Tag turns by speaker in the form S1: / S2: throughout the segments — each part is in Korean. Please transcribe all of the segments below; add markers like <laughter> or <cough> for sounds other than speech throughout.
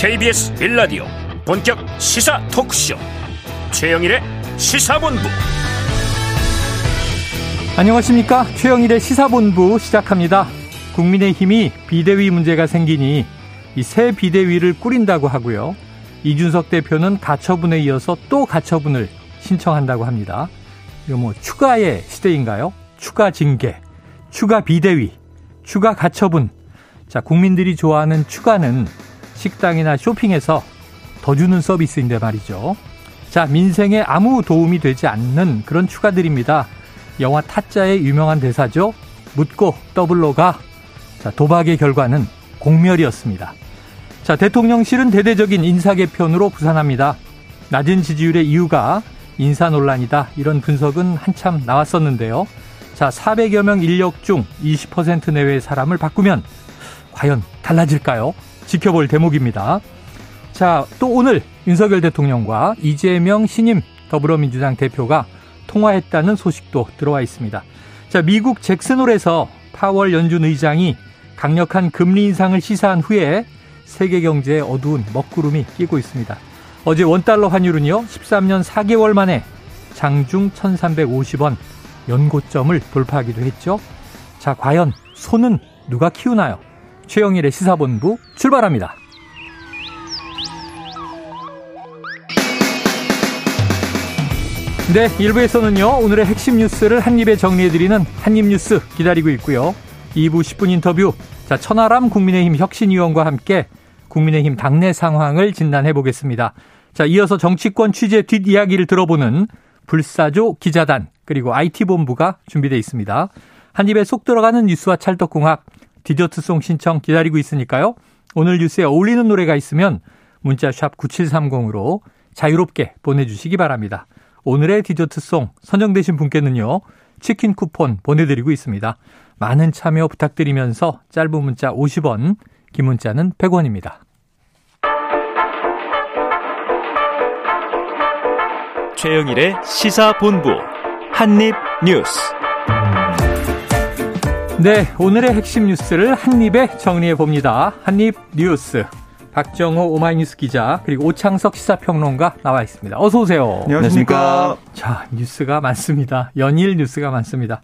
S1: KBS 빌라디오 본격 시사 토크쇼. 최영일의 시사본부.
S2: 안녕하십니까? 최영일의 시사본부 시작합니다. 국민의힘이 비대위 문제가 생기니 이 새 비대위를 꾸린다고 하고요. 이준석 대표는 가처분에 이어서 또 가처분을 신청한다고 합니다. 이거 뭐 추가의 시대인가요? 추가 징계 추가 비대위 추가 가처분. 자 국민들이 좋아하는 추가는 식당이나 쇼핑에서 더 주는 서비스인데 말이죠. 자, 민생에 아무 도움이 되지 않는 그런 추가들입니다. 영화 타짜의 유명한 대사죠. 묻고 더블로 가. 자, 도박의 결과는 공멸이었습니다. 자, 대통령실은 대대적인 인사 개편으로 부산합니다. 낮은 지지율의 이유가 인사 논란이다. 이런 분석은 한참 나왔었는데요. 자, 400여 명 인력 중 20% 내외의 사람을 바꾸면 과연 달라질까요? 지켜볼 대목입니다. 자, 또 오늘 윤석열 대통령과 이재명 신임 더불어민주당 대표가 통화했다는 소식도 들어와 있습니다. 자, 미국 잭슨홀에서 파월 연준 의장이 강력한 금리 인상을 시사한 후에 세계 경제에 어두운 먹구름이 끼고 있습니다. 어제 원달러 환율은요, 13년 4개월 만에 장중 1350원 연고점을 돌파하기도 했죠. 자, 과연 소는 누가 키우나요? 최영일의 시사본부 출발합니다. 네, 1부에서는요, 오늘의 핵심 뉴스를 한입에 정리해드리는 한입 뉴스 기다리고 있고요. 2부 10분 인터뷰, 자, 천하람 국민의힘 혁신위원과 함께 국민의힘 당내 상황을 진단해 보겠습니다. 자, 이어서 정치권 취재 뒷이야기를 들어보는 불사조 기자단, 그리고 IT본부가 준비되어 있습니다. 한 입에 쏙 들어가는 뉴스와 찰떡궁합, 디저트송 신청 기다리고 있으니까요. 오늘 뉴스에 어울리는 노래가 있으면 문자 샵 9730으로 자유롭게 보내주시기 바랍니다. 오늘의 디저트송 선정되신 분께는요. 치킨 쿠폰 보내드리고 있습니다. 많은 참여 부탁드리면서 짧은 문자 50원, 긴 문자는 100원입니다.
S1: 최영일의 시사본부 한입뉴스
S2: 네, 오늘의 핵심 뉴스를 한입에 정리해 봅니다. 한입 뉴스. 박정호 오마이뉴스 기자 그리고 오창석 시사평론가 나와 있습니다. 어서 오세요.
S3: 안녕하십니까.
S2: 자, 뉴스가 많습니다. 연일 뉴스가 많습니다.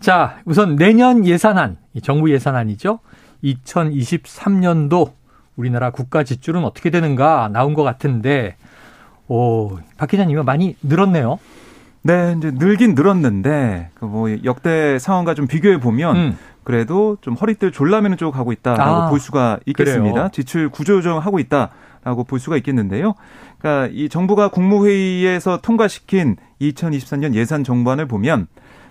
S2: 자, 우선 내년 예산안, 정부 예산안이죠. 2023년도 우리나라 국가 지출은 어떻게 되는가 나온 것 같은데, 오, 박 기자님, 많이 늘었네요.
S3: 네, 이제 늘긴 늘었는데 그 뭐 역대 상황과 좀 비교해 보면 음. 그래도 좀 허리띠를 졸라매는 쪽으로 가고 있다라고 아, 볼 수가 있겠습니다. 그래요. 지출 구조 조정하고 있다라고 볼 수가 있겠는데요. 그러니까 이 정부가 국무회의에서 통과시킨 2023년 예산 정부안을 보면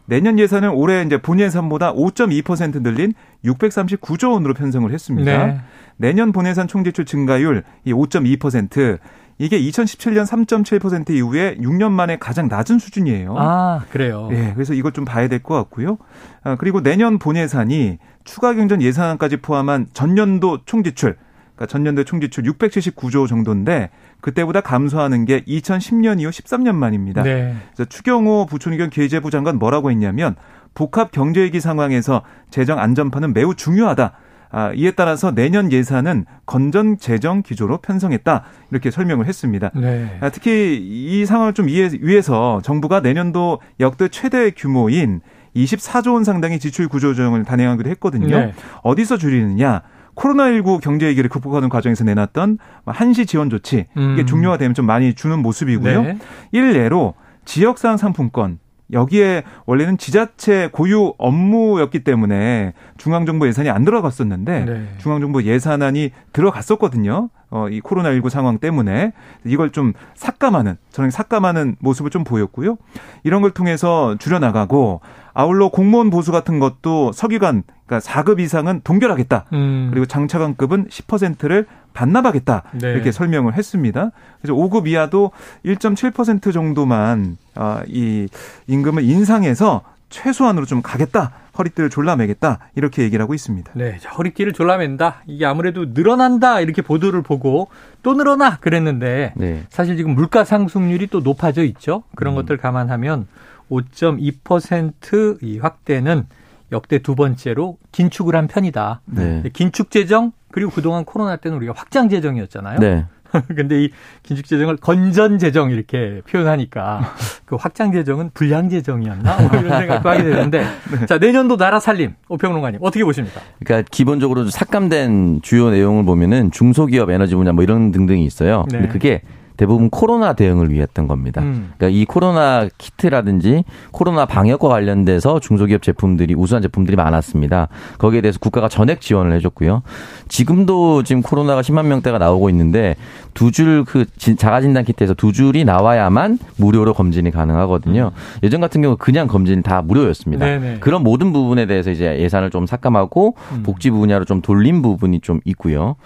S3: 내년 예산은 올해 이제 본 예산보다 5.2% 늘린 639조 원으로 편성을 했습니다. 네. 내년 본 예산 총지출 증가율 이 5.2% 이게 2017년 3.7% 이후에 6년 만에 가장 낮은 수준이에요.
S2: 아, 그래요.
S3: 네, 그래서 이것 좀 봐야 될 것 같고요. 아, 그리고 내년 본예산이 추가 경전 예산안까지 포함한 전년도 총지출, 그러니까 전년도 총지출 679조 정도인데 그때보다 감소하는 게 2010년 이후 13년 만입니다. 네. 그래서 추경호 부총리 겸 기재부 장관 뭐라고 했냐면 복합 경제위기 상황에서 재정 안전판은 매우 중요하다. 아, 이에 따라서 내년 예산은 건전 재정 기조로 편성했다 이렇게 설명을 했습니다. 네. 아, 특히 이 상황을 좀 이해, 위해서 정부가 내년도 역대 최대 규모인 24조 원 상당의 지출 구조 조정을 단행하기도 했거든요. 네. 어디서 줄이느냐? 코로나19 경제 위기를 극복하는 과정에서 내놨던 한시 지원 조치 이게 음. 중요화되면 좀 많이 주는 모습이고요. 네. 일례로 지역상 상품권 여기에 원래는 지자체 고유 업무였기 때문에 중앙정부 예산이 안 들어갔었는데 네. 중앙정부 예산안이 들어갔었거든요. 어, 이 코로나19 상황 때문에 이걸 좀 삭감하는 저는 삭감하는 모습을 좀 보였고요. 이런 걸 통해서 줄여나가고 아울러 공무원 보수 같은 것도 서기관 그러니까 4급 이상은 동결하겠다. 음. 그리고 장차관급은 10%를 반납하겠다. 네. 이렇게 설명을 했습니다. 그래서 5급 이하도 1.7% 정도만 아, 이 임금을 인상해서 최소한으로 좀 가겠다. 허리띠를 졸라매겠다. 이렇게 얘기를 하고 있습니다.
S2: 네. 허리띠를 졸라맨다. 이게 아무래도 늘어난다. 이렇게 보도를 보고 또 늘어나. 그랬는데 네. 사실 지금 물가 상승률이 또 높아져 있죠. 그런 음. 것들 감안하면 5.2%이 확대는 역대 두 번째로 긴축을 한 편이다. 네. 긴축 재정 그리고 그동안 코로나 때는 우리가 확장 재정이었잖아요.
S4: 네. <laughs>
S2: 근데 이 긴축 재정을 건전 재정 이렇게 표현하니까 <laughs> 그 확장 재정은 불량 재정이었나? 뭐 이런 생각도 하게 되는데 네. <laughs> 자 내년도 나라 살림 오평론가님 어떻게 보십니까?
S4: 그러니까 기본적으로 삭감된 주요 내용을 보면은 중소기업 에너지 분야 뭐 이런 등등이 있어요. 네. 근데 그게 대부분 코로나 대응을 위했던 겁니다. 음. 그러니까 이 코로나 키트라든지 코로나 방역과 관련돼서 중소기업 제품들이 우수한 제품들이 많았습니다. 거기에 대해서 국가가 전액 지원을 해줬고요. 지금도 지금 코로나가 10만 명대가 나오고 있는데 두 줄 그 자가진단 키트에서 두 줄이 나와야만 무료로 검진이 가능하거든요. 음. 예전 같은 경우 그냥 검진 다 무료였습니다. 네네. 그런 모든 부분에 대해서 이제 예산을 좀 삭감하고 음. 복지 분야로 좀 돌린 부분이 좀 있고요.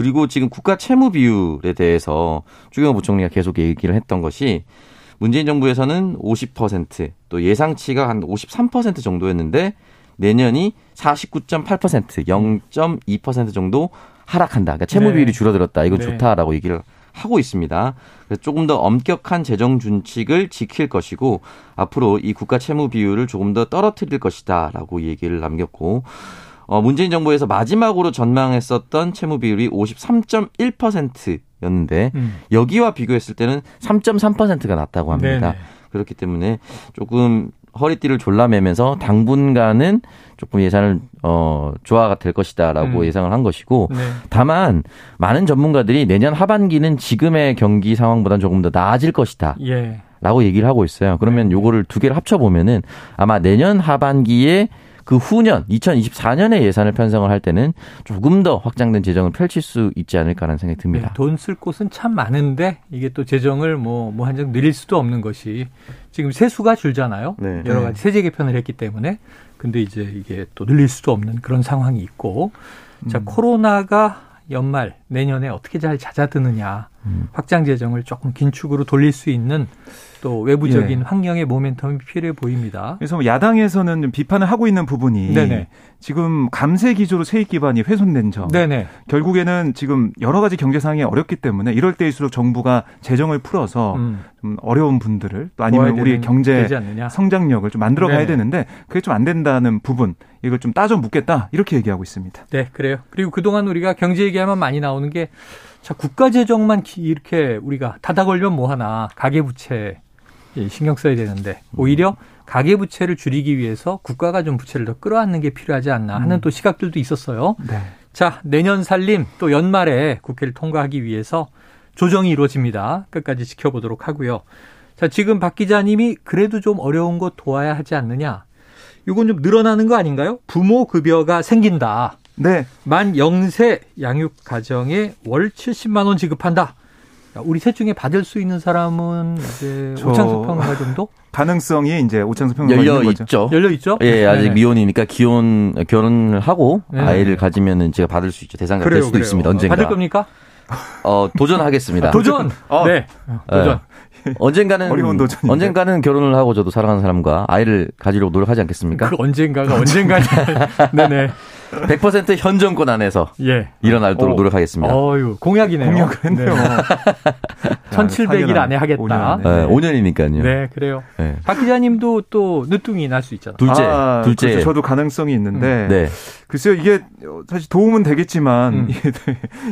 S4: 그리고 지금 국가 채무 비율에 대해서 추경호 부총리가 계속 얘기를 했던 것이 문재인 정부에서는 50%또 예상치가 한 53% 정도였는데 내년이 49.8% 0.2% 정도 하락한다. 그러니까 채무 네. 비율이 줄어들었다. 이거 네. 좋다라고 얘기를 하고 있습니다. 그래서 조금 더 엄격한 재정 준칙을 지킬 것이고 앞으로 이 국가 채무 비율을 조금 더 떨어뜨릴 것이다라고 얘기를 남겼고 어, 문재인 정부에서 마지막으로 전망했었던 채무 비율이 53.1%였는데 음. 여기와 비교했을 때는 3.3%가 낮다고 합니다. 네네. 그렇기 때문에 조금 허리띠를 졸라매면서 당분간은 조금 예산을 어 조화가 될 것이다라고 음. 예상을 한 것이고 네. 다만 많은 전문가들이 내년 하반기는 지금의 경기 상황보다는 조금 더 나아질 것이다. 예. 라고 얘기를 하고 있어요. 그러면 네. 요거를 두 개를 합쳐 보면은 아마 내년 하반기에 그 후년 2024년에 예산을 편성을 할 때는 조금 더 확장된 재정을 펼칠 수 있지 않을까라는 생각이 듭니다.
S2: 네, 돈쓸 곳은 참 많은데 이게 또 재정을 뭐 뭐한장 늘릴 수도 없는 것이 지금 세수가 줄잖아요. 네. 여러 가지 세제 개편을 했기 때문에 근데 이제 이게 또 늘릴 수도 없는 그런 상황이 있고 자 음. 코로나가 연말 내년에 어떻게 잘 잦아드느냐 음. 확장 재정을 조금 긴축으로 돌릴 수 있는 또 외부적인 예. 환경의 모멘텀이 필요해 보입니다.
S3: 그래서 뭐 야당에서는 비판을 하고 있는 부분이 네네. 지금 감세 기조로 세입 기반이 훼손된 점. 네네. 결국에는 지금 여러 가지 경제 상황이 어렵기 때문에 이럴 때일수록 정부가 재정을 풀어서 음. 좀 어려운 분들을 또 아니면 우리 경제 성장력을 좀 만들어 가야 되는데 그게 좀 안 된다는 부분 이걸 좀 따져 묻겠다 이렇게 얘기하고 있습니다.
S2: 네, 그래요. 그리고 그동안 우리가 경제 얘기하면 많이 나오는 게 자, 국가 재정만 이렇게 우리가 타다 걸면 뭐 하나 가계 부채 신경 써야 되는데 오히려 가계 부채를 줄이기 위해서 국가가 좀 부채를 더 끌어안는 게 필요하지 않나 하는 음. 또 시각들도 있었어요. 네. 자, 내년 살림 또 연말에 국회를 통과하기 위해서 조정이 이루어집니다. 끝까지 지켜보도록 하고요. 자, 지금 박 기자님이 그래도 좀 어려운 거 도와야 하지 않느냐. 이건 좀 늘어나는 거 아닌가요? 부모 급여가 생긴다. 네. 만 0세 양육 가정에 월 70만 원 지급한다. 우리 셋 중에 받을 수 있는 사람은 이제 오창석 평론가 정도? <laughs>
S3: 가능성이 이제 오창석 평론가
S4: 열려 있죠.
S2: 열려 있죠?
S4: 예, 아직 네 미혼이니까 기혼 결혼을 하고 네. 아이를 가지면은 제가 받을 수 있죠. 대상이 될 수도 그래요. 있습니다. 언젠가.
S2: 받을 겁니까?
S4: 어, 도전하겠습니다.
S2: 아, 도전. 어. 네. 도전.
S4: 네. 언젠가는 어려운 도전 언젠가는 결혼을 하고 저도 사랑하는 사람과 아이를 가지려고 노력하지 않겠습니까?
S2: 그 언젠가가 언젠가냐. <laughs> 네네.
S4: 100%현 정권 안에서 예. 일어나도록 오. 노력하겠습니다.
S2: 어유 공약이네요.
S3: 공약을 했네요. 네.
S2: 1700일 안에 하겠다. 5년,
S4: 네. 5년이니까요.
S2: 네, 그래요. 네. 박 기자님도 또 늦둥이 날 수 있잖아요.
S4: 둘째, 아, 둘째.
S3: 그렇죠. 저도 가능성이 있는데 음. 네. 글쎄요, 이게 사실 도움은 되겠지만 음.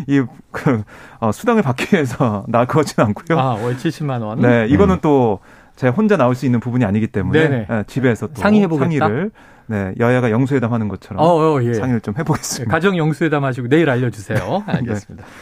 S3: 이, 그, 어, 수당을 받기 위해서 <laughs> 나을 것 같지는 않고요.
S2: 아, 월 70만 원.
S3: 네, 이거는 음. 또 제가 혼자 나올 수 있는 부분이 아니기 때문에 네, 집에서 또 상의해보겠다. 상의를 네, 여야가 영수회담 하는 것처럼 어, 어, 예. 상의를 좀 해보겠습니다.
S2: 가정 영수회담 하시고 내일 알려주세요. <laughs> 알겠습니다. 네.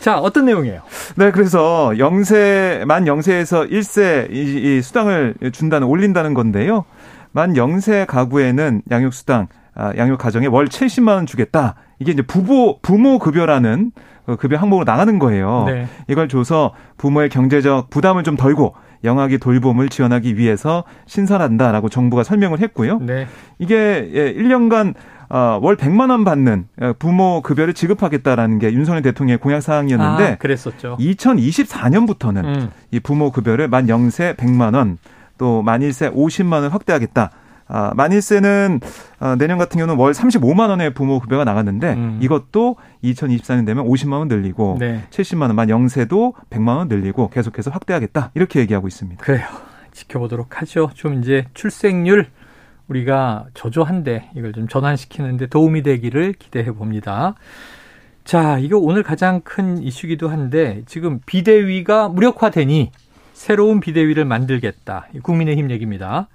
S2: 자, 어떤 내용이에요?
S3: 네, 그래서 영세, 만 영세에서 1세 이, 이 수당을 준다는, 올린다는 건데요. 만 영세 가구에는 양육수당, 아, 양육 가정에 월 70만 원 주겠다. 이게 이제 부부, 부모 급여라는 그 급여 항목으로 나가는 거예요. 네. 이걸 줘서 부모의 경제적 부담을 좀 덜고 영아기 돌봄을 지원하기 위해서 신설한다라고 정부가 설명을 했고요. 네. 이게 1년간 예, 어, 월 100만 원 받는 어, 부모 급여를 지급하겠다라는 게 윤석열 대통령의 공약 사항이었는데 아,
S2: 그랬었죠.
S3: 2024년부터는 음. 이 부모 급여를 만 0세 100만 원, 또 만 1세 50만 원 확대하겠다. 아, 만일세는 어, 내년 같은 경우는 월 35만 원의 부모 급여가 나갔는데 음. 이것도 2024년 되면 50만 원 늘리고 네. 70만 원, 만 영세도 100만 원 늘리고 계속해서 확대하겠다 이렇게 얘기하고 있습니다.
S2: 그래요. 지켜보도록 하죠. 좀 이제 출생률 우리가 저조한데 이걸 좀 전환시키는데 도움이 되기를 기대해 봅니다. 자, 이거 오늘 가장 큰 이슈기도 한데 지금 비대위가 무력화되니 새로운 비대위를 만들겠다. 국민의힘 얘기입니다.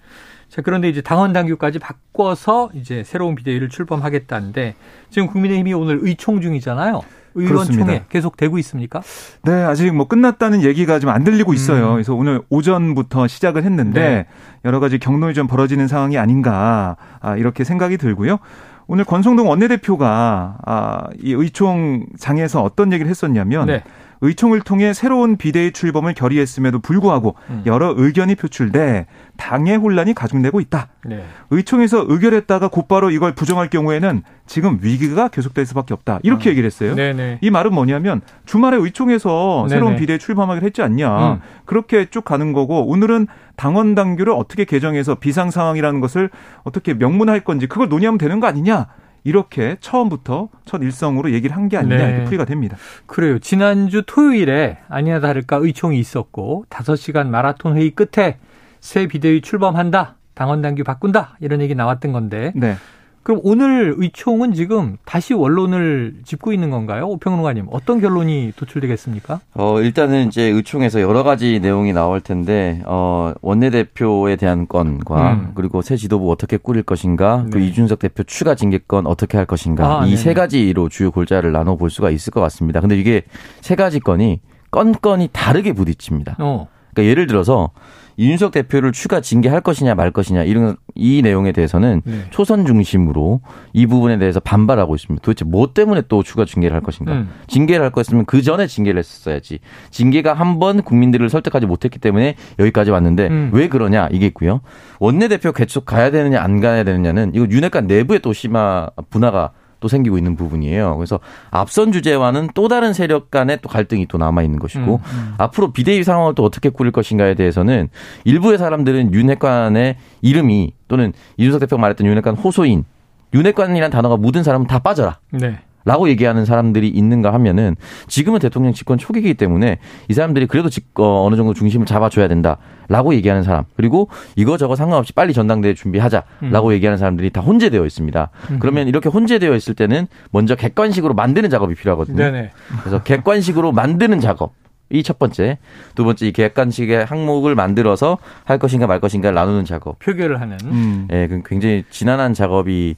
S2: 자, 그런데 이제 당원 당규까지 바꿔서 이제 새로운 비대위를 출범하겠다는데 지금 국민의힘이 오늘 의총 중이잖아요. 의원총회 계속 되고 있습니까?
S3: 네, 아직 뭐 끝났다는 얘기가 좀 안 들리고 있어요. 음. 그래서 오늘 오전부터 시작을 했는데 네. 여러 가지 경론이 좀 벌어지는 상황이 아닌가 아, 이렇게 생각이 들고요. 오늘 권성동 원내대표가 아, 이 의총장에서 어떤 얘기를 했었냐면 네. 의총을 통해 새로운 비대위 출범을 결의했음에도 불구하고 음. 여러 의견이 표출돼 당의 혼란이 가중되고 있다. 네. 의총에서 의결했다가 곧바로 이걸 부정할 경우에는 지금 위기가 계속될 수밖에 없다. 이렇게 아. 얘기를 했어요. 네네. 이 말은 뭐냐면 주말에 의총에서 네네. 새로운 비대위 출범하기로 했지 않냐. 음. 그렇게 쭉 가는 거고 오늘은 당원 당규를 어떻게 개정해서 비상 상황이라는 것을 어떻게 명문할 건지 그걸 논의하면 되는 거 아니냐. 이렇게 처음부터 첫 일성으로 얘기를 한 게 아니냐 네. 이렇게 풀이가 됩니다.
S2: 그래요. 지난주 토요일에 아니나 다를까 의총이 있었고 5시간 마라톤 회의 끝에 새 비대위 출범한다. 당원 당규 바꾼다. 이런 얘기 나왔던 건데. 네. 그럼 오늘 의총은 지금 다시 원론을 짚고 있는 건가요? 오평론가님 어떤 결론이 도출되겠습니까?
S4: 어 일단은 이제 의총에서 여러 가지 내용이 나올 텐데 어 원내대표에 대한 건과 음. 그리고 새 지도부 어떻게 꾸릴 것인가, 네. 그 이준석 대표 추가 징계권 어떻게 할 것인가 아, 이세 가지로 주요 골자를 나눠 볼 수가 있을 것 같습니다. 근데 이게 세 가지 건이 건건이 다르게 부딪힙니다. 어. 그러니까 예를 들어서 이준석 대표를 추가 징계할 것이냐 말 것이냐 이런 이 내용에 대해서는 네. 초선 중심으로 이 부분에 대해서 반발하고 있습니다. 도대체 뭐 때문에 또 추가 징계를 할 것인가? 음. 징계를 할 것이면 그 전에 징계를 했었어야지. 징계가 한 번 국민들을 설득하지 못했기 때문에 여기까지 왔는데 음. 왜 그러냐 이게 있고요. 원내 대표 계속 가야 되느냐 안 가야 되느냐는 이거 윤핵관 내부에 또 심화 분화가 또 생기고 있는 부분이에요. 그래서 앞선 주제와는 또 다른 세력 간의 또 갈등이 또 남아 있는 것이고 음, 음. 앞으로 비대위 상황을 또 어떻게 꾸릴 것인가에 대해서는 일부의 사람들은 윤 핵관의 이름이 또는 이준석 대표가 말했던 윤 핵관 호소인 윤핵관이라는 단어가 묻은 사람은 다 빠져라. 네. 라고 얘기하는 사람들이 있는가 하면은 지금은 대통령 집권 초기이기 때문에 이 사람들이 그래도 집, 어, 어느 정도 중심을 잡아줘야 된다 라고 얘기하는 사람 그리고 이거 저거 상관없이 빨리 전당대회 준비하자 라고 음. 얘기하는 사람들이 다 혼재되어 있습니다. 음. 그러면 이렇게 혼재되어 있을 때는 먼저 객관식으로 만드는 작업이 필요하거든요. 네네. 그래서 객관식으로 만드는 작업. 이첫 번째. 두 번째, 이 객관식의 항목을 만들어서 할 것인가 말 것인가 나누는 작업.
S2: 표결을 하는.
S4: 음. 예, 그 굉장히 지난한 작업이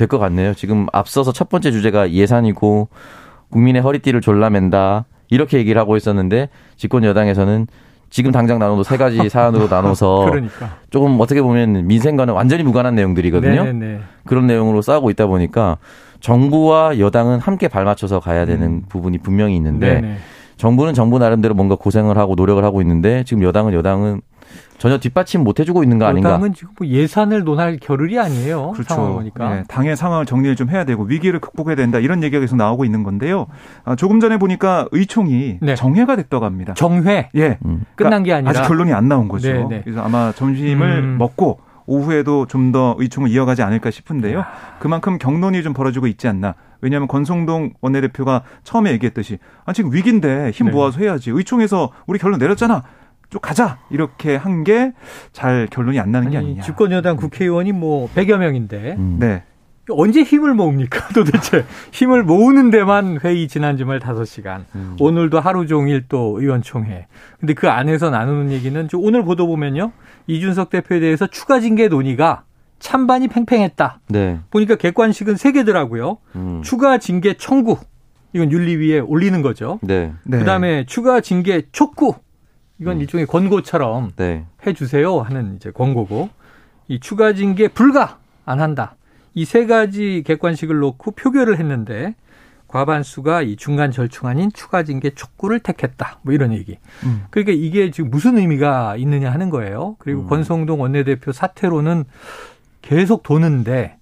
S4: 될 것 같네요. 지금 앞서서 첫 번째 주제가 예산이고 국민의 허리띠를 졸라맨다 이렇게 얘기를 하고 있었는데 집권 여당에서는 지금 당장 나눠도 세 가지 <laughs> 사안으로 나눠서 그러니까. 조금 어떻게 보면 민생과는 완전히 무관한 내용들이거든요. 네네. 네. 그런 내용으로 싸우고 있다 보니까 정부와 여당은 함께 발맞춰서 가야 되는 음. 부분이 분명히 있는데 네네. 네. 정부는 정부 나름대로 뭔가 고생을 하고 노력을 하고 있는데 지금 여당은 여당은 전혀 뒷받침 못 해주고 있는 거 아닌가?
S2: 당은 지금 뭐 예산을 논할 겨를이 아니에요. 그렇죠. 상황 보니까. 네,
S3: 당의 상황을 정리를 좀 해야 되고 위기를 극복해야 된다 이런 얘기가 계속 나오고 있는 건데요. 아, 조금 전에 보니까 의총이 네. 정회가 됐다고 합니다.
S2: 정회?
S3: 예.
S2: 음. 끝난 게 아니라
S3: 아직 결론이 안 나온 거죠. 네, 네. 그래서 아마 점심을 음. 먹고 오후에도 좀 더 의총을 이어가지 않을까 싶은데요. 그만큼 경론이 좀 벌어지고 있지 않나. 왜냐하면 권성동 원내대표가 처음에 얘기했듯이 아, 지금 위기인데 힘 네. 모아서 해야지. 의총에서 우리 결론 내렸잖아. 쭉 가자 이렇게 한 게 잘 결론이 안 나는 아니, 게 아니냐.
S2: 집권 여당 국회의원이 뭐 100여 명인데 음. 네. 언제 힘을 모읍니까 <laughs> 도대체 힘을 모으는 데만 회의 지난 주말 5시간 음. 오늘도 하루 종일 또 의원총회 근데 그 안에서 나누는 얘기는 오늘 보도 보면요 이준석 대표에 대해서 추가 징계 논의가 찬반이 팽팽했다 네. 보니까 객관식은 3개더라고요 음. 추가 징계 청구 이건 윤리위에 올리는 거죠 네. 네. 그다음에 추가 징계 촉구 이건 음. 일종의 권고처럼 네. 해주세요 하는 이제 권고고 이 추가 징계 불가 안 한다. 이 세 가지 객관식을 놓고 표결을 했는데 과반수가 이 중간 절충 아닌 추가 징계 촉구를 택했다. 뭐 이런 얘기. 음. 그러니까 이게 지금 무슨 의미가 있느냐 하는 거예요. 그리고 음. 권성동 원내대표 사태로는 계속 도는데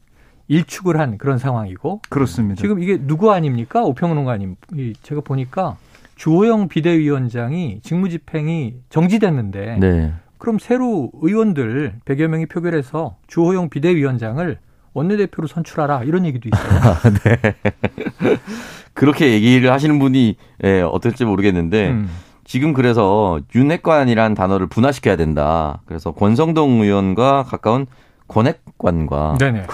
S2: 일축을 한 그런 상황이고.
S3: 그렇습니다.
S2: 지금 이게 누구 아닙니까? 오평론가님. 제가 보니까 주호영 비대위원장이 직무집행이 정지됐는데 네. 그럼 새로 의원들 100여 명이 표결해서 주호영 비대위원장을 원내대표로 선출하라 이런 얘기도 있어요. <laughs> 아, 네. <laughs>
S4: 그렇게 얘기를 하시는 분이 예, 어떨지 모르겠는데 음. 지금 그래서 윤핵관이란 단어를 분화시켜야 된다. 그래서 권성동 의원과 가까운 권핵관과 네네.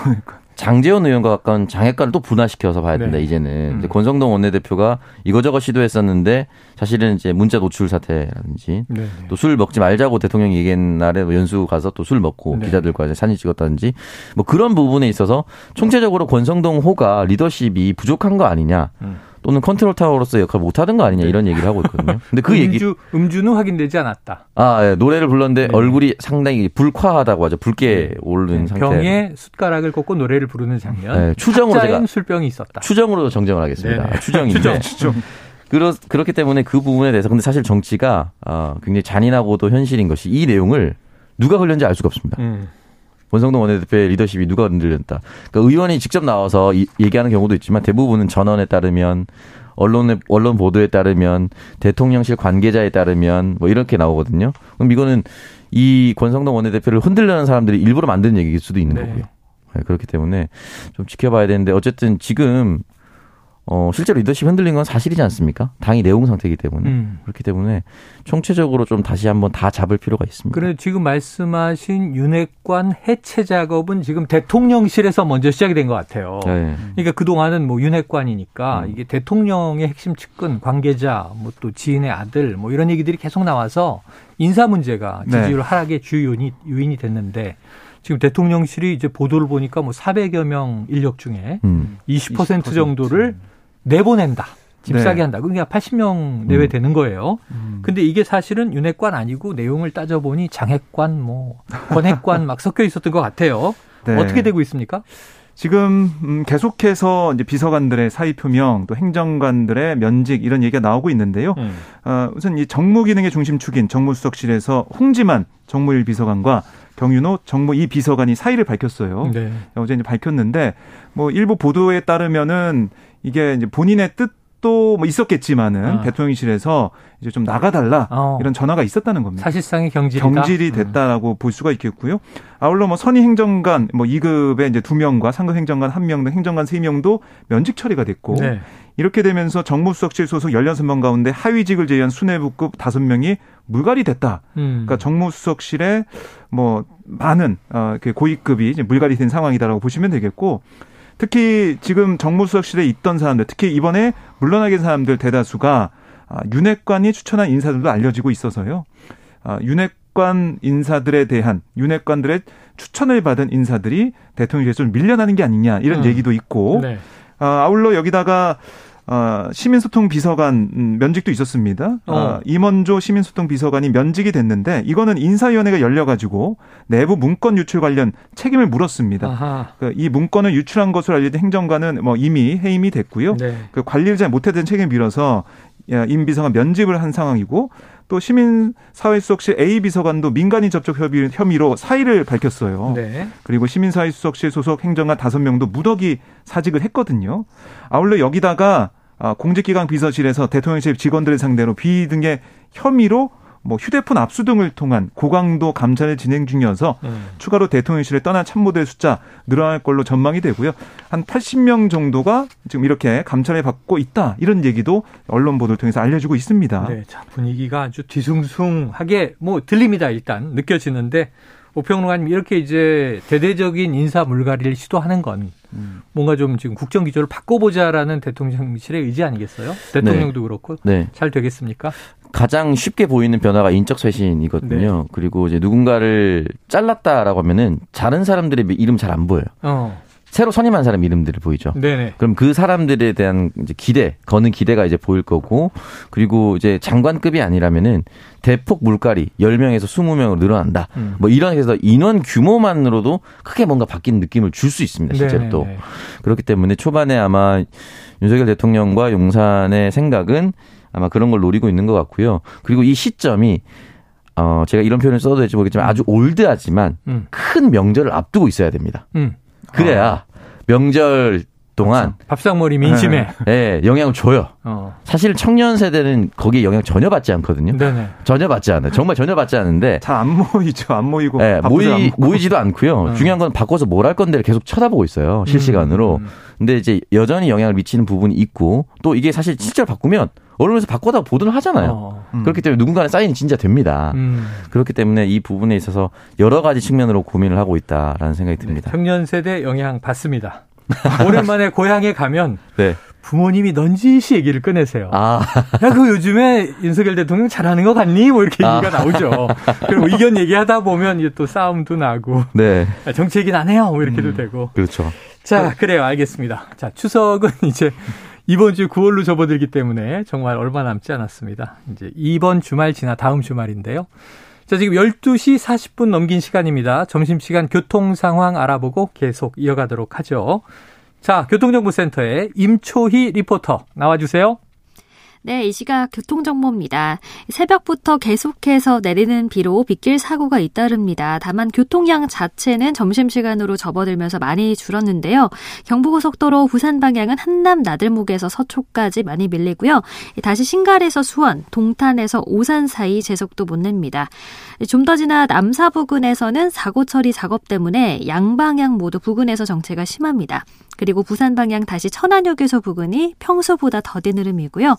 S4: 장재원 의원과 가까운 장애권을 또 분화시켜서 봐야 된다, 네. 이제는. 음. 권성동 원내대표가 이거저거 시도했었는데 사실은 이제 문자 노출 사태라든지 네. 네. 또술 먹지 말자고 대통령이 얘기한 날에 뭐 연수 가서 또 술 먹고 네. 기자들과 이제 사진 찍었다든지 뭐 그런 부분에 있어서 총체적으로 권성동 호가 리더십이 부족한 거 아니냐. 음. 또는 컨트롤 타워로서 역할 못 하던 거 아니냐 이런 얘기를 하고 있거든요. 근데 그
S2: 음주,
S4: 얘기
S2: 음주는 확인되지 않았다.
S4: 아, 예, 노래를 불렀는데 네. 얼굴이 상당히 불쾌하다고 하죠. 붉게 네. 오른 네. 상태.
S2: 병에 숟가락을 꽂고 노래를 부르는 장면.
S4: 네, 추정으로 제가
S2: 술병이 있었다.
S4: 추정으로 정정을 하겠습니다. 네. 추정인데. <laughs> 추정, 추정. 그렇, 그렇기 때문에 그 부분에 대해서 근데 사실 정치가 어, 굉장히 잔인하고도 현실인 것이 이 내용을 누가 흘렸는지 알 수가 없습니다. 음. 권성동 원내대표의 리더십이 누가 흔들렸다. 그러니까 의원이 직접 나와서 이, 얘기하는 경우도 있지만 대부분은 전원에 따르면 언론의 언론 보도에 따르면 대통령실 관계자에 따르면 뭐 이렇게 나오거든요. 그럼 이거는 이 권성동 원내대표를 흔들려는 사람들이 일부러 만든 얘기일 수도 있는 네. 거고요. 네, 그렇기 때문에 좀 지켜봐야 되는데 어쨌든 지금 어, 실제로 리더십 흔들린 건 사실이지 않습니까? 당이 내용 상태이기 때문에. 음. 그렇기 때문에 총체적으로 좀 다시 한번 다 잡을 필요가 있습니다.
S2: 그래 지금 말씀하신 윤핵관 해체 작업은 지금 대통령실에서 먼저 시작이 된 것 같아요. 네. 그러니까 그동안은 뭐 윤핵관이니까 음. 이게 대통령의 핵심 측근, 관계자, 뭐 또 지인의 아들 뭐 이런 얘기들이 계속 나와서 인사 문제가 네. 지지율 네. 하락의 주요 요인이, 요인이 됐는데 지금 대통령실이 이제 보도를 보니까 뭐 400여 명 인력 중에 음. 20%, 20% 정도를 내보낸다. 집사게 네. 한다. 그러니까 80명 내외 음. 되는 거예요. 음. 근데 이게 사실은 윤핵관 아니고 내용을 따져보니 장핵관, 뭐, 권핵관 막 섞여 있었던 것 같아요. 네. 어떻게 되고 있습니까?
S3: 지금 음, 계속해서 이제 비서관들의 사의 표명, 또 행정관들의 면직 이런 얘기가 나오고 있는데요. 음. 어, 우선 이 정무 기능의 중심축인 정무수석실에서 홍지만 정무일 비서관과 경윤호 정무 이 비서관이 사의를 밝혔어요. 네. 어제 이제 밝혔는데 뭐 일부 보도에 따르면은 이게 이제 본인의 뜻도 뭐 있었겠지만은 아. 대통령실에서 이제 좀 나가달라 어. 이런 전화가 있었다는 겁니다.
S2: 사실상의 경질이다.
S3: 경질이 음. 됐다라고 음. 볼 수가 있겠고요. 아울러 뭐 선의 행정관 뭐 2급의 이제 2 명과 상급 행정관 1명 등 행정관 3 명도 면직 처리가 됐고 네. 이렇게 되면서 정무수석실 소속 16명 가운데 하위직을 제외한 수뇌부급 5명이 물갈이 됐다. 음. 그러니까 정무수석실에 뭐 많은 어 고위급이 이제 물갈이 된 상황이다라고 보시면 되겠고 특히 지금 정무수석실에 있던 사람들, 특히 이번에 물러나게 된 사람들 대다수가 아, 윤핵관이 추천한 인사들도 알려지고 있어서요. 아, 윤핵관 인사들에 대한 윤핵관들의 추천을 받은 인사들이 대통령실에서 좀 밀려나는 게 아니냐 이런 음. 얘기도 있고 네. 아, 아울러 여기다가 어, 시민소통 비서관 음, 면직도 있었습니다. 어. 어, 임원조 시민소통 비서관이 면직이 됐는데 이거는 인사위원회가 열려가지고 내부 문건 유출 관련 책임을 물었습니다. 그 이 문건을 유출한 것으로 알려진 행정관은 뭐 이미 해임이 됐고요. 네. 그 관리를 잘 못했던 책임 을 밀어서 임 비서관 면직을 한 상황이고 또 시민사회수석실 A 비서관도 민간인 접촉 혐의로 사의를 밝혔어요. 네. 그리고 시민사회수석실 소속 행정관 다섯 명도 무더기 사직을 했거든요. 아울러 여기다가 아, 공직기관 비서실에서 대통령실 직원들을 상대로 비위 등의 혐의로 뭐 휴대폰 압수 등을 통한 고강도 감찰을 진행 중이어서 음. 추가로 대통령실에 떠난 참모들 숫자 늘어날 걸로 전망이 되고요. 한 80명 정도가 지금 이렇게 감찰을 받고 있다. 이런 얘기도 언론 보도를 통해서 알려지고 있습니다.
S2: 네, 자, 분위기가 아주 뒤숭숭하게 뭐 들립니다. 일단 느껴지는데 오평론가님 이렇게 이제 대대적인 인사 물갈이를 시도하는 건 음. 뭔가 좀 지금 국정 기조를 바꿔보자라는 대통령실의 의지 아니겠어요? 대통령도 네. 그렇고 네. 잘 되겠습니까?
S4: 가장 쉽게 보이는 변화가 인적 쇄신이거든요. 네. 그리고 이제 누군가를 잘랐다라고 하면은 다른 사람들의 이름 잘 안 보여요. 어. 새로 선임한 사람 이름들을 보이죠. 네네. 그럼 그 사람들에 대한 이제 기대, 거는 기대가 이제 보일 거고, 그리고 이제 장관급이 아니라면은 대폭 물갈이 10명에서 20명으로 늘어난다. 음. 뭐 이런 해서 인원 규모만으로도 크게 뭔가 바뀐 느낌을 줄 수 있습니다. 실제로 또. 그렇기 때문에 초반에 아마 윤석열 대통령과 용산의 생각은 아마 그런 걸 노리고 있는 것 같고요. 그리고 이 시점이 어 제가 이런 표현을 써도 될지 모르겠지만 아주 올드하지만 음. 큰 명절을 앞두고 있어야 됩니다. 음. 그래야 아. 명절 동안
S2: 그렇죠. 밥상머리 민심에
S4: 네, 네 영향을 줘요. 어. 사실 청년 세대는 거기에 영향 전혀 받지 않거든요. 네네. 전혀 받지 않아요. 정말 전혀 받지 않는데
S3: 잘 안 모이죠. 안 모이고
S4: 네, 모이 모이지도 않고요. 음. 중요한 건 바꿔서 뭘 할 건데를 계속 쳐다보고 있어요. 실시간으로. 음. 근데 이제 여전히 영향을 미치는 부분이 있고 또 이게 사실 실제로 바꾸면 언론에서 바꿔다 보도를 하잖아요. 어. 음. 그렇기 때문에 누군가는 사인이 진짜 됩니다. 음. 그렇기 때문에 이 부분에 있어서 여러 가지 측면으로 고민을 하고 있다라는 생각이 듭니다.
S2: 네, 청년 세대 영향 받습니다. <laughs> 오랜만에 고향에 가면 네. 부모님이 넌지시 얘기를 꺼내세요. 아. 야, 그 요즘에 윤석열 대통령 잘하는 것 같니? 뭐 이렇게 아. 얘기가 나오죠. 그리고 의견 얘기하다 보면 이제 또 싸움도 나고. 네. 정치 얘기는 안 해요. 뭐 이렇게도 음. 되고.
S4: 그렇죠.
S2: 자, 그래요. 알겠습니다. 자, 추석은 <laughs> 이제 이번 주 9월로 접어들기 때문에 정말 얼마 남지 않았습니다. 이제 이번 주말 지나 다음 주말인데요. 자, 지금 12시 40분 넘긴 시간입니다. 점심시간 교통 상황 알아보고 계속 이어가도록 하죠. 자, 교통정보센터에 임초희 리포터 나와주세요.
S5: 네, 이 시각 교통정보입니다. 새벽부터 계속해서 내리는 비로 빗길 사고가 잇따릅니다. 다만 교통량 자체는 점심시간으로 접어들면서 많이 줄었는데요. 경부고속도로 부산 방향은 한남 나들목에서 서초까지 많이 밀리고요. 다시 신갈에서 수원, 동탄에서 오산 사이 제속도 못 냅니다. 좀 더 지나 남사 부근에서는 사고 처리 작업 때문에 양방향 모두 부근에서 정체가 심합니다. 그리고 부산 방향 다시 천안휴게소 부근이 평소보다 더딘 흐름이고요.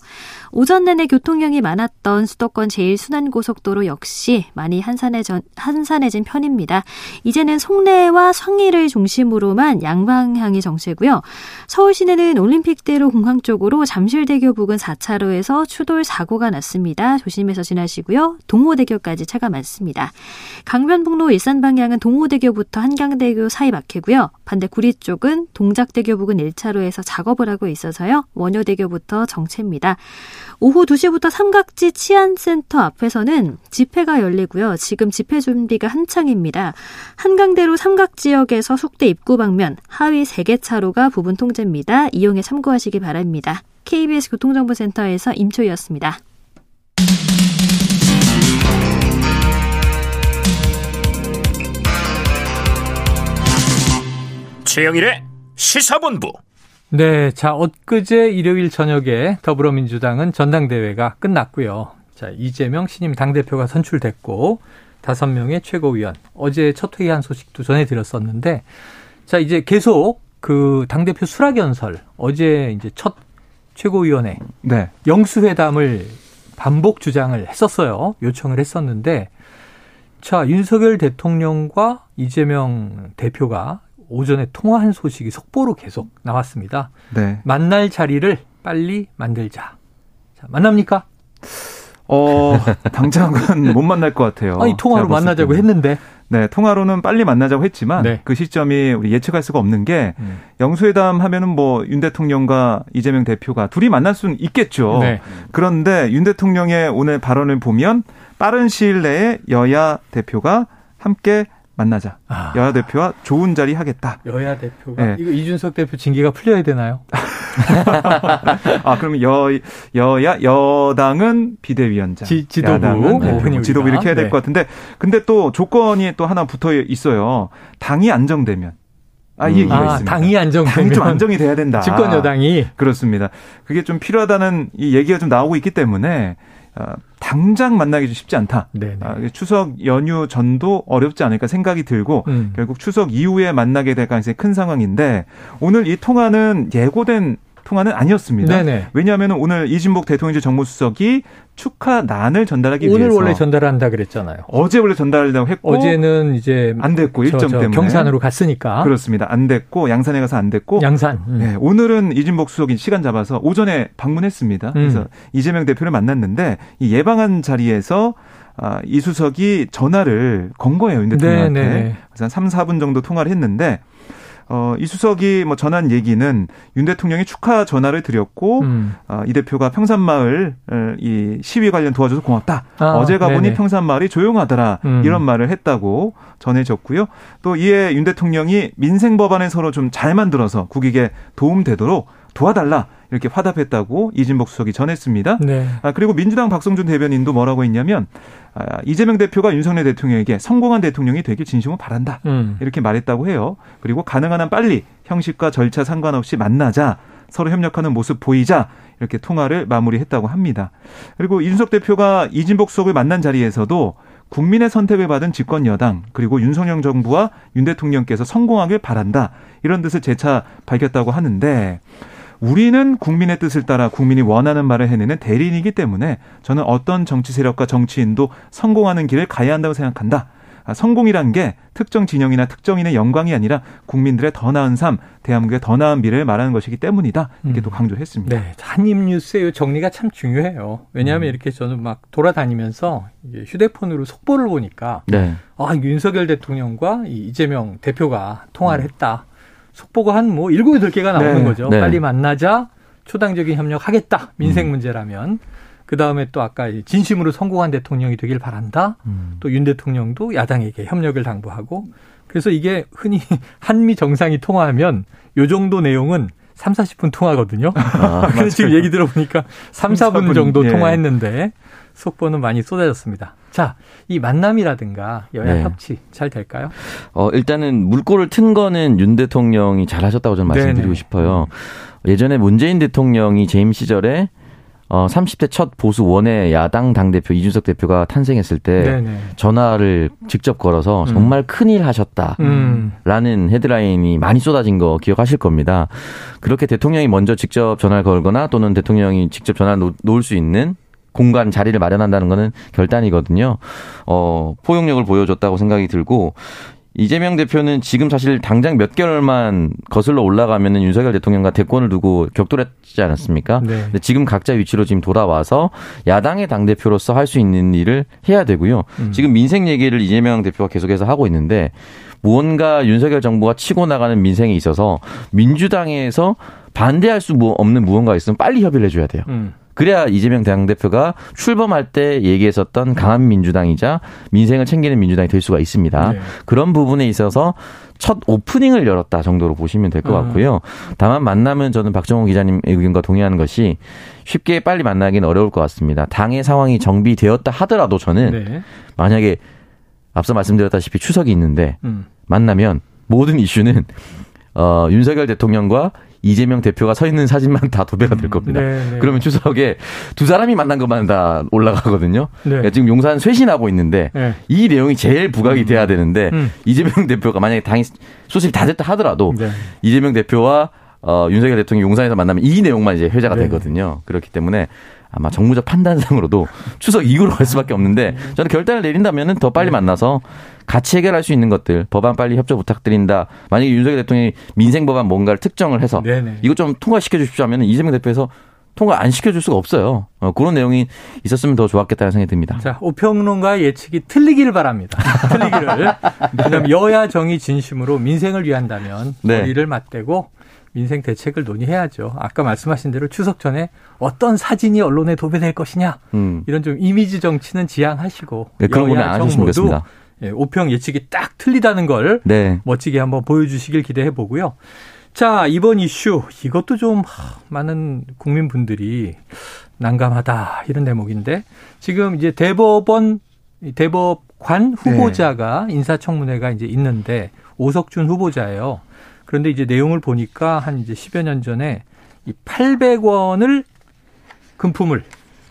S5: 오전 내내 교통량이 많았던 수도권 제1순환고속도로 역시 많이 한산해진, 한산해진 편입니다. 이제는 송내와 상리를 중심으로만 양방향이 정체고요. 서울 시내는 올림픽대로 공항 쪽으로 잠실대교 부근 4차로에서 추돌 사고가 났습니다. 조심해서 지나시고요. 동호대교까지 차가 많습니다. 강변북로 일산 방향은 동호대교부터 한강대교 사이 막히고요. 반대 구리 쪽은 동작 대교 부근 1차로에서 작업을 하고 있어서요. 원효대교부터 정체입니다. 오후 2시부터 삼각지 치안센터 앞에서는 집회가 열리고요. 지금 집회 준비가 한창입니다. 한강대로 삼각지역에서 숙대 입구 방면 하위 3개 차로가 부분 통제입니다. 이용에 참고하시기 바랍니다. KBS 교통정보센터에서 임초희였습니다.
S1: 최영일의 시사본부
S2: 네, 자, 엊그제 일요일 저녁에 더불어민주당은 전당대회가 끝났고요. 자, 이재명 신임 당대표가 선출됐고, 다섯 명의 최고위원. 어제 첫 회의한 소식도 전해드렸었는데, 자, 이제 계속 그 당대표 수락연설, 어제 이제 첫 최고위원회. 네. 영수회담을 반복 주장을 했었어요. 요청을 했었는데, 자, 윤석열 대통령과 이재명 대표가 오전에 통화한 소식이 속보로 계속 나왔습니다. 네. 만날 자리를 빨리 만들자. 자, 만납니까?
S3: 어, 당장은 못 만날 것 같아요.
S2: 아니, 통화로 만나자고 했는데.
S3: 네, 통화로는 빨리 만나자고 했지만 네. 그 시점이 우리 예측할 수가 없는 게 음. 영수회담 하면은 뭐 윤 대통령과 이재명 대표가 둘이 만날 수는 있겠죠. 네. 그런데 윤 대통령의 오늘 발언을 보면 빠른 시일 내에 여야 대표가 함께 만나자. 아. 여야 대표와 좋은 자리 하겠다.
S2: 여야 대표가 네. 이거 이준석 대표 징계가 풀려야 되나요? <laughs>
S3: 아 그러면 여 여야 여당은 비대위원장,
S2: 지, 지도부,
S3: 네, 뭐 지도부 이렇게 해야 될것 네. 같은데 근데 또 조건이 또 하나 붙어 있어요. 당이 안정되면. 아, 이 얘기가 아, 있습니다.
S2: 당이 안정되면.
S3: 당이 좀 안정이 돼야 된다.
S2: 집권 여당이.
S3: 그렇습니다. 그게 좀 필요하다는 이 얘기가 좀 나오고 있기 때문에 어, 당장 만나기 좀 쉽지 않다. 아, 추석 연휴 전도 어렵지 않을까 생각이 들고 음. 결국 추석 이후에 만나게 될 가능성이 큰 상황인데 오늘 이 통화는 예고된 통화는 아니었습니다. 네네. 왜냐하면 오늘 이진복 대통령실 정무수석이 축하 난을 전달하기
S2: 오늘
S3: 위해서
S2: 오늘 전달한다 그랬잖아요.
S3: 어제 원래 전달하려고 했고
S2: 어제는 이제
S3: 안 됐고 일정 저, 저 때문에
S2: 경산으로 갔으니까
S3: 그렇습니다. 안 됐고 양산에 가서 안 됐고
S2: 양산.
S3: 음. 네, 오늘은 이진복 수석이 시간 잡아서 오전에 방문했습니다. 음. 그래서 이재명 대표를 만났는데 이 예방한 자리에서 아, 이 수석이 전화를 건 거예요, 윤 대통령한테. 네네. 그래서 한 3, 4분 정도 통화를 했는데 어, 이 수석이 뭐 전한 얘기는 윤 대통령이 축하 전화를 드렸고 음. 어, 이 대표가 평산마을 어, 이 시위 관련 도와줘서 고맙다. 아, 어제 가보니 평산마을이 조용하더라. 음. 이런 말을 했다고 전해졌고요. 또 이에 윤 대통령이 민생 법안을 서로 좀 잘 만들어서 국익에 도움되도록 도와달라 이렇게 화답했다고 이진복 수석이 전했습니다. 네. 아, 그리고 민주당 박성준 대변인도 뭐라고 했냐면 아, 이재명 대표가 윤석열 대통령에게 성공한 대통령이 되길 진심으로 바란다 음. 이렇게 말했다고 해요. 그리고 가능한 한 빨리 형식과 절차 상관없이 만나자 서로 협력하는 모습 보이자 이렇게 통화를 마무리했다고 합니다. 그리고 이준석 대표가 이진복 수석을 만난 자리에서도 국민의 선택을 받은 집권 여당 그리고 윤석열 정부와 윤 대통령께서 성공하길 바란다 이런 뜻을 재차 밝혔다고 하는데 우리는 국민의 뜻을 따라 국민이 원하는 말을 해내는 대리인이기 때문에 저는 어떤 정치 세력과 정치인도 성공하는 길을 가야 한다고 생각한다. 아, 성공이란 게 특정 진영이나 특정인의 영광이 아니라 국민들의 더 나은 삶, 대한민국의 더 나은 미래를 말하는 것이기 때문이다. 이렇게 음. 또 강조했습니다. 네.
S2: 한입뉴스의 정리가 참 중요해요. 왜냐하면 음. 이렇게 저는 막 돌아다니면서 휴대폰으로 속보를 보니까 네. 아, 윤석열 대통령과 이재명 대표가 통화를 음. 했다. 속보가 한 뭐 일곱 여덟 개가 나오는 네. 거죠. 네. 빨리 만나자. 초당적인 협력하겠다. 민생 음. 문제라면. 그 다음에 또 아까 진심으로 성공한 대통령이 되길 바란다. 음. 또윤 대통령도 야당에게 협력을 당부하고. 그래서 이게 흔히 <laughs> 한미 정상이 통화하면 요 정도 내용은 3, 40분 통화거든요. 아, <laughs> 그래서 지금 얘기 들어보니까 3, 4분 정도 예. 통화했는데 속보는 많이 쏟아졌습니다. 자, 이 만남이라든가 여야 네. 협치 잘 될까요?
S4: 어, 일단은 물꼬를 튼 거는 윤 대통령이 잘 하셨다고 저는 말씀드리고 네네. 싶어요. 예전에 문재인 대통령이 재임 시절에 어, 30대 첫 보수 원외 야당 당 대표 이준석 대표가 탄생했을 때 네네. 전화를 직접 걸어서 음. 정말 큰일 하셨다. 음. 라는 헤드라인이 많이 쏟아진 거 기억하실 겁니다. 그렇게 대통령이 먼저 직접 전화를 걸거나 또는 대통령이 직접 전화를 놓을 수 있는 공간 자리를 마련한다는 거는 결단이거든요. 어, 포용력을 보여줬다고 생각이 들고 이재명 대표는 지금 사실 당장 몇 개월만 거슬러 올라가면은 윤석열 대통령과 대권을 두고 격돌했지 않았습니까? 네. 근데 지금 각자 위치로 지금 돌아와서 야당의 당 대표로서 할 수 있는 일을 해야 되고요. 음. 지금 민생 얘기를 이재명 대표가 계속해서 하고 있는데 무언가 윤석열 정부가 치고 나가는 민생에 있어서 민주당에서 반대할 수 없는 무언가 있으면 빨리 협의를 해줘야 돼요. 음. 그래야 이재명 당대표가 출범할 때 얘기했었던 강한 민주당이자 민생을 챙기는 민주당이 될 수가 있습니다. 네. 그런 부분에 있어서 첫 오프닝을 열었다 정도로 보시면 될것 아. 같고요. 다만 만나면 저는 박정호 기자님 의견과 동의하는 것이 쉽게 빨리 만나기는 어려울 것 같습니다. 당의 상황이 정비되었다 하더라도 저는 네. 만약에 앞서 말씀드렸다시피 추석이 있는데 음. 만나면 모든 이슈는 어, 윤석열 대통령과 이재명 대표가 서 있는 사진만 <laughs> 다 도배가 될 겁니다. 네, 네. 그러면 추석에 두 사람이 만난 것만 다 올라가거든요. 네. 그러니까 지금 용산 쇄신하고 있는데 네. 이 내용이 제일 부각이 음. 돼야 되는데 음. 이재명 <laughs> 대표가 만약에 당이 소집이 다 됐다 하더라도 네. 이재명 대표와 어, 윤석열 대통령이 용산에서 만나면 이 내용만 이제 회자가 네. 되거든요. 그렇기 때문에 아마 정무적 판단상으로도 <laughs> 추석 이후로 갈 수밖에 없는데 저는 결단을 내린다면 더 빨리 만나서 같이 해결할 수 있는 것들 법안 빨리 협조 부탁드린다. 만약에 윤석열 대통령이 민생 법안 뭔가를 특정을 해서 네네. 이것 좀 통과시켜 주십시오 하면 이재명 대표에서 통과 안 시켜줄 수가 없어요. 어, 그런 내용이 있었으면 더 좋았겠다는 생각이 듭니다.
S2: 자, 오평론가의 예측이 틀리기를 바랍니다. <laughs> 틀리기를. 그다음 여야 정의 진심으로 민생을 위한다면 네. 거리를 맞대고 민생 대책을 논의해야죠. 아까 말씀하신 대로 추석 전에 어떤 사진이 언론에 도배될 것이냐 음. 이런 좀 이미지 정치는 지양하시고
S4: 네, 그런 거는 안 하셨으면 좋겠습니다.
S2: 예, 오평 예측이 딱 틀리다는 걸 네. 멋지게 한번 보여주시길 기대해 보고요. 자 이번 이슈 이것도 좀 많은 국민분들이 난감하다 이런 대목인데 지금 이제 대법원 대법관 후보자가 네. 인사청문회가 이제 있는데 오석준 후보자예요. 그런데 이제 내용을 보니까 한 이제 10여 년 전에 이 800원을 금품을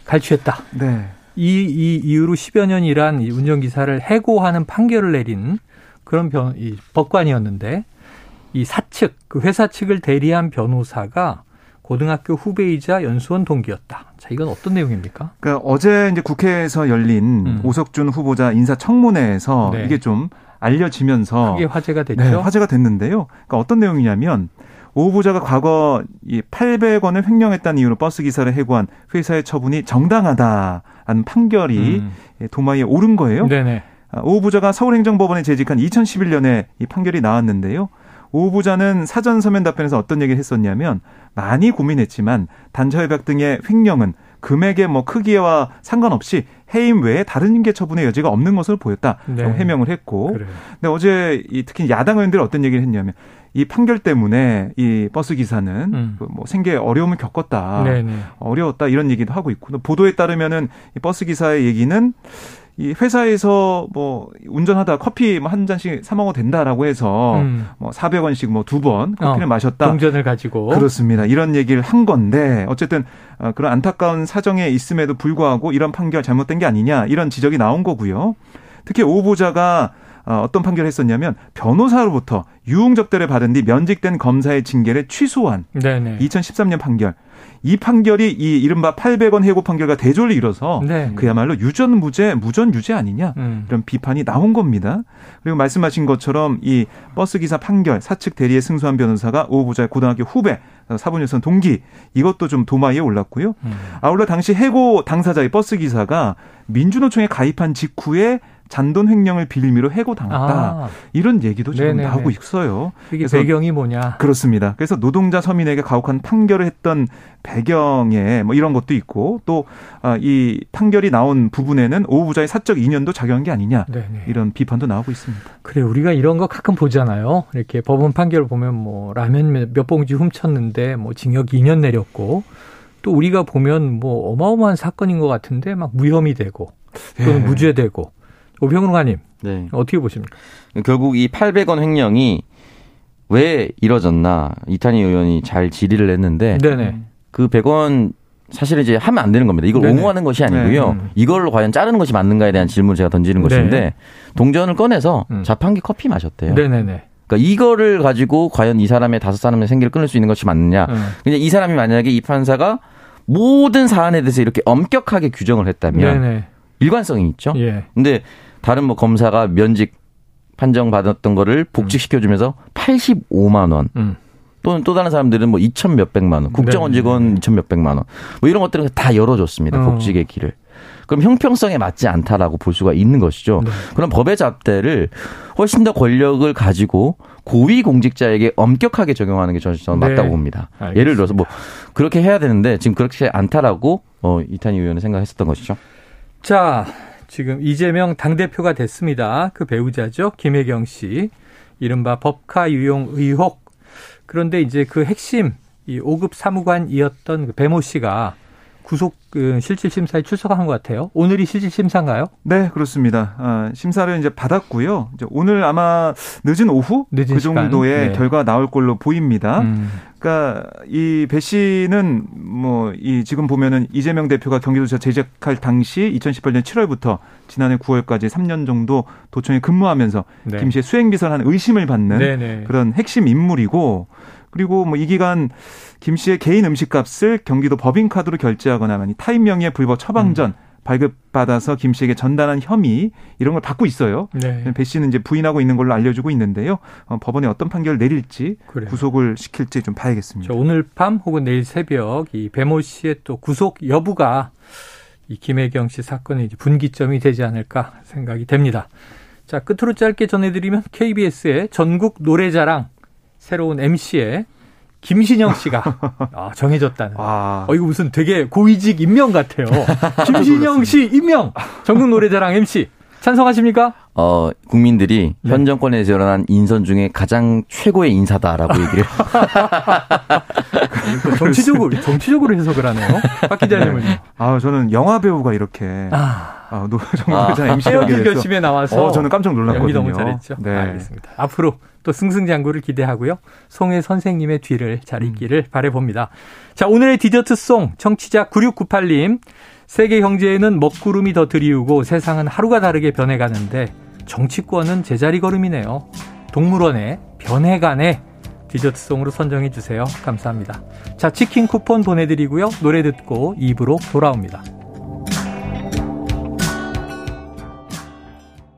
S2: 갈취했다. 네. 이, 이 이후로 10여 년 일한 이 운전기사를 해고하는 판결을 내린 그런 변, 이 법관이었는데 이 사측, 그 회사 측을 대리한 변호사가 고등학교 후배이자 연수원 동기였다. 자, 이건 어떤 내용입니까?
S3: 그러니까 어제 이제 국회에서 열린 음. 오석준 후보자 인사청문회에서 네. 이게 좀 알려지면서
S2: 크게 화제가 됐죠.
S3: 네, 화제가 됐는데요. 그러니까 어떤 내용이냐면 오 후보자가 과거 이 800원을 횡령했다는 이유로 버스 기사를 해고한 회사의 처분이 정당하다는 판결이 음. 도마에 오른 거예요. 네네. 아, 오 후보자가 서울행정법원에 재직한 2011년에 이 판결이 나왔는데요. 오 후보자는 사전 서면 답변에서 어떤 얘기를 했었냐면 많이 고민했지만 단처협약 등의 횡령은 금액의 뭐 크기와 상관없이 해임 외에 다른 인계 처분의 여지가 없는 것으로 보였다. 네. 해명을 했고. 그래요. 근데 어제 이 특히 야당 의원들이 어떤 얘기를 했냐면 이 판결 때문에 이 버스 기사는 음. 그뭐 생계 어려움을 겪었다. 네네. 어려웠다 이런 얘기도 하고 있고 보도에 따르면은 이 버스 기사의 얘기는 이 회사에서 뭐 운전하다 커피 뭐한 잔씩 사 먹어도 된다라고 해서 음. 뭐 400원씩 뭐 두 번 커피를 어, 마셨다.
S2: 동전을 가지고
S3: 그렇습니다. 이런 얘기를 한 건데 어쨌든 어, 그런 안타까운 사정에 있음에도 불구하고 이런 판결 잘못된 게 아니냐 이런 지적이 나온 거고요. 특히 오 보자가 어, 어떤 판결을 했었냐면 변호사로부터 유흥 접대를 받은 뒤 면직된 검사의 징계를 취소한 네네. 2013년 판결. 이 판결이 이 이른바 800원 해고 판결과 대조를 이뤄서 네. 그야말로 유전 무죄, 무전 유죄 아니냐 음. 이런 비판이 나온 겁니다. 그리고 말씀하신 것처럼 이 버스 기사 판결 사측 대리에 승소한 변호사가 오 후보자의 고등학교 후배 사본여선 동기 이것도 좀 도마에 올랐고요. 음. 아울러 당시 해고 당사자의 버스 기사가 민주노총에 가입한 직후에 잔돈 횡령을 빌미로 해고당했다. 아. 이런 얘기도 지금 네네네. 나오고 있어요.
S2: 이게 배경이 뭐냐?
S3: 그렇습니다. 그래서 노동자 서민에게 가혹한 판결을 했던 배경에 뭐 이런 것도 있고 또이 아, 판결이 나온 부분에는 오 부자의 사적 인연도 작용한 게 아니냐 네네. 이런 비판도 나오고 있습니다.
S2: 그래 우리가 이런 거 가끔 보잖아요. 이렇게 법원 판결을 보면 뭐 라면 몇 봉지 훔쳤는데 뭐 징역 2년 내렸고 또 우리가 보면 뭐 어마어마한 사건인 것 같은데 막 무혐의 되고 또는 예. 무죄되고 오평론가님, 네. 어떻게 보십니까?
S4: 결국 이 800원 횡령이 왜 이뤄졌나 이탄희 의원이 잘 질의를 했는데 네네. 그 100원 사실은 이제 하면 안 되는 겁니다. 이걸 네네. 옹호하는 것이 아니고요. 네. 이걸로 과연 자르는 것이 맞는가에 대한 질문을 제가 던지는 네. 것인데 동전을 꺼내서 음. 자판기 커피 마셨대요. 네네네. 그러니까 이거를 가지고 과연 이 사람의 다섯 사람의 생계를 끊을 수 있는 것이 맞느냐. 음. 그냥 이 사람이 만약에 이 판사가 모든 사안에 대해서 이렇게 엄격하게 규정을 했다면 네네. 일관성이 있죠. 예. 근데 다른 뭐 검사가 면직 판정 받았던 거를 복직시켜 주면서 85만 원. 음. 또는 또 다른 사람들은 뭐 2천 몇백만 원, 국정원 네. 직원 2천 몇백만 원, 뭐 이런 것들은 다 열어줬습니다. 어. 복직의 길을. 그럼 형평성에 맞지 않다라고 볼 수가 있는 것이죠. 네. 그럼 법의 잣대를 훨씬 더 권력을 가지고 고위 공직자에게 엄격하게 적용하는 게 저는 네. 맞다고 봅니다. 알겠습니다. 예를 들어서 뭐 그렇게 해야 되는데 지금 그렇지 않다라고 어, 이탄희 의원은 생각했었던 것이죠.
S2: 자, 지금 이재명 당대표가 됐습니다. 그 배우자죠. 김혜경 씨. 이른바 법카 유용 의혹. 그런데 이제 그 핵심, 이 5급 사무관이었던 그 배모 씨가 구속 그 실질 심사에 출석한 것 같아요. 오늘이 실질 심사인가요?
S3: 네, 그렇습니다. 아, 심사를 이제 받았고요. 이제 오늘 아마 늦은 오후 늦은 그 정도의 네. 결과 나올 걸로 보입니다. 음. 그러니까 이 배 씨는 뭐 이 지금 보면은 이재명 대표가 경기도지사 재직할 당시 2018년 7월부터 지난해 9월까지 3년 정도 도청에 근무하면서 네. 김 씨의 수행 비서한 의심을 받는 네네. 네. 그런 핵심 인물이고 그리고 뭐 이 기간 김 씨의 개인 음식값을 경기도 법인카드로 결제하거나 많이 타인 명의의 불법 처방전 음. 발급받아서 김 씨에게 전달한 혐의 이런 걸 받고 있어요. 네. 배 씨는 이제 부인하고 있는 걸로 알려주고 있는데요. 어, 법원에 어떤 판결을 내릴지 그래요. 구속을 시킬지 좀 봐야겠습니다.
S2: 오늘 밤 혹은 내일 새벽 이 배모 씨의 또 구속 여부가 이 김혜경 씨 사건의 분기점이 되지 않을까 생각이 됩니다. 자 끝으로 짧게 전해드리면 KBS의 전국 노래자랑 새로운 MC에 김신영 씨가 <laughs> 아, 정해졌다는. 아. 어, 이거 무슨 되게 고위직 임명 같아요. <laughs> 김신영 씨 임명 전국 노래자랑 MC 찬성하십니까?
S4: 어, 국민들이 네. 현 정권에서 일어난 인선 중에 가장 최고의 인사다라고 얘기를. <laughs>
S2: 정치적으로, 정치적으로 해석을 하네요. 박 기자님은요? 네.
S3: 아, 저는 영화 배우가 이렇게. 아. 아, 노, <laughs> 정말 아.
S2: MC가 결심에 나와서.
S3: 어, 저는 깜짝 놀랐거든요. 연기
S2: 너무 잘했죠. 네. 알겠습니다. 앞으로 또 승승장구를 기대하고요. 송혜 선생님의 뒤를 잘 잇기를 음. 바래봅니다. 자, 오늘의 디저트송 청취자 9698님. 세계 경제에는 먹구름이 더 드리우고 세상은 하루가 다르게 변해가는데 정치권은 제자리 걸음이네요. 동물원의 변해가네 디저트송으로 선정해 주세요. 감사합니다. 자, 치킨 쿠폰 보내드리고요. 노래 듣고 입으로 돌아옵니다.